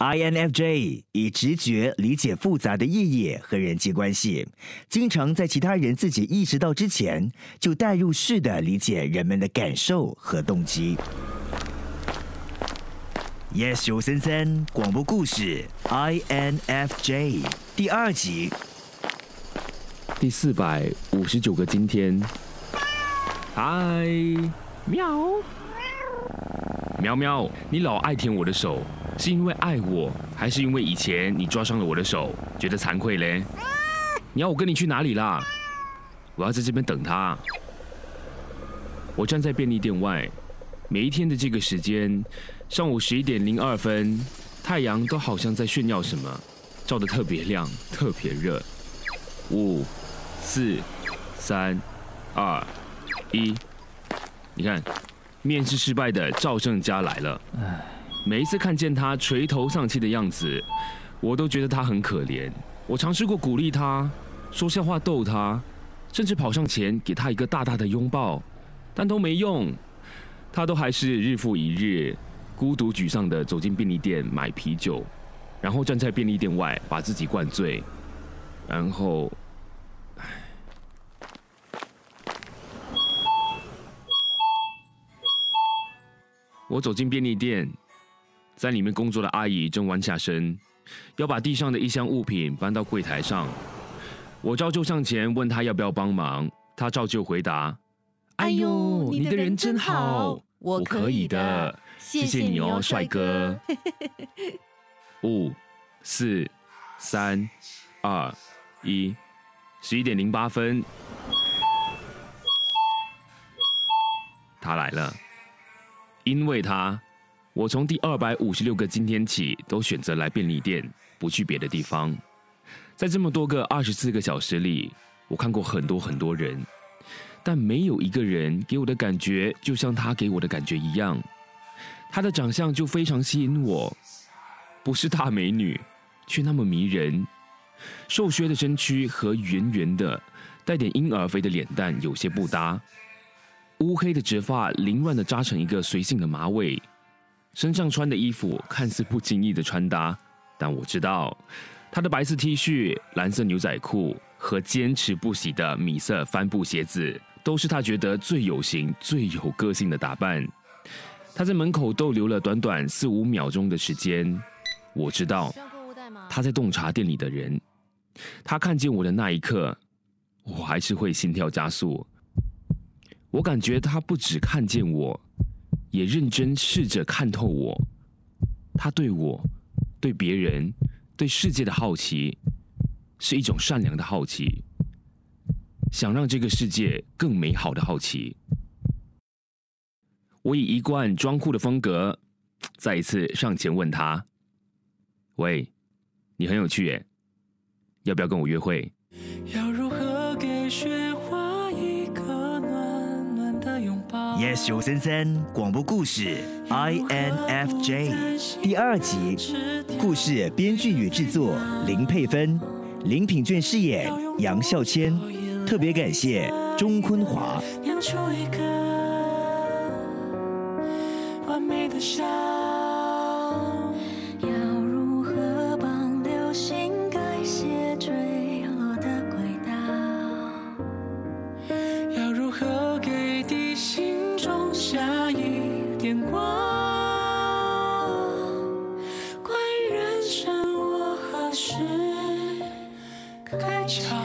INFJ 以直觉理解复杂的意义和人际关系，经常在其他人自己意识到之前，就代入式的理解人们的感受和动机。Yes，九三三广播故事 INFJ 第二集，第四百五十九个今天。嗨，喵，喵喵，你老爱舔我的手。是因为爱我，还是因为以前你抓伤了我的手，觉得惭愧嘞？你要我跟你去哪里啦？我要在这边等他。我站在便利店外，每一天的这个时间，上午十一点零二分，太阳都好像在炫耀什么，照得特别亮，特别热。五、四、三、二、一，你看，面试失败的赵胜家来了。每一次看见他垂头丧气的样子，我都觉得他很可怜。我尝试过鼓励他，说笑话逗他，甚至跑上前给他一个大大的拥抱，但都没用。他都还是日复一日，孤独沮丧的走进便利店买啤酒，然后站在便利店外把自己灌醉，然后，我走进便利店。在里面工作的阿姨正弯下身，要把地上的一箱物品搬到柜台上。我照旧上前问她要不要帮忙，她照旧回答：“哎呦，你的人真好，我可以的，谢谢你哦，帅哥。”五、四、三、二、一，十一点零八分，他来了，因为他。我从第二百五十六个今天起，都选择来便利店，不去别的地方。在这么多个二十四个小时里，我看过很多很多人，但没有一个人给我的感觉就像他给我的感觉一样。他的长相就非常吸引我，不是大美女，却那么迷人。瘦削的身躯和圆圆的、带点婴儿肥的脸蛋有些不搭，乌黑的直发凌乱的扎成一个随性的马尾。身上穿的衣服看似不经意的穿搭，但我知道，他的白色 T 恤、蓝色牛仔裤和坚持不洗的米色帆布鞋子，都是他觉得最有型、最有个性的打扮。他在门口逗留了短短四五秒钟的时间，我知道他在洞察店里的人。他看见我的那一刻，我还是会心跳加速。我感觉他不只看见我。也认真试着看透我，他对我、对别人、对世界的好奇，是一种善良的好奇，想让这个世界更美好的好奇。我以一贯装酷的风格，再一次上前问他：“喂，你很有趣耶，要不要跟我约会？”Yes，九三三广播故事 INFJ 第二集，故事编剧与制作林佩芬，林品卷饰演杨孝谦，特别感谢钟坤华。完美的夏牵挂。关于人生，我何时开窍？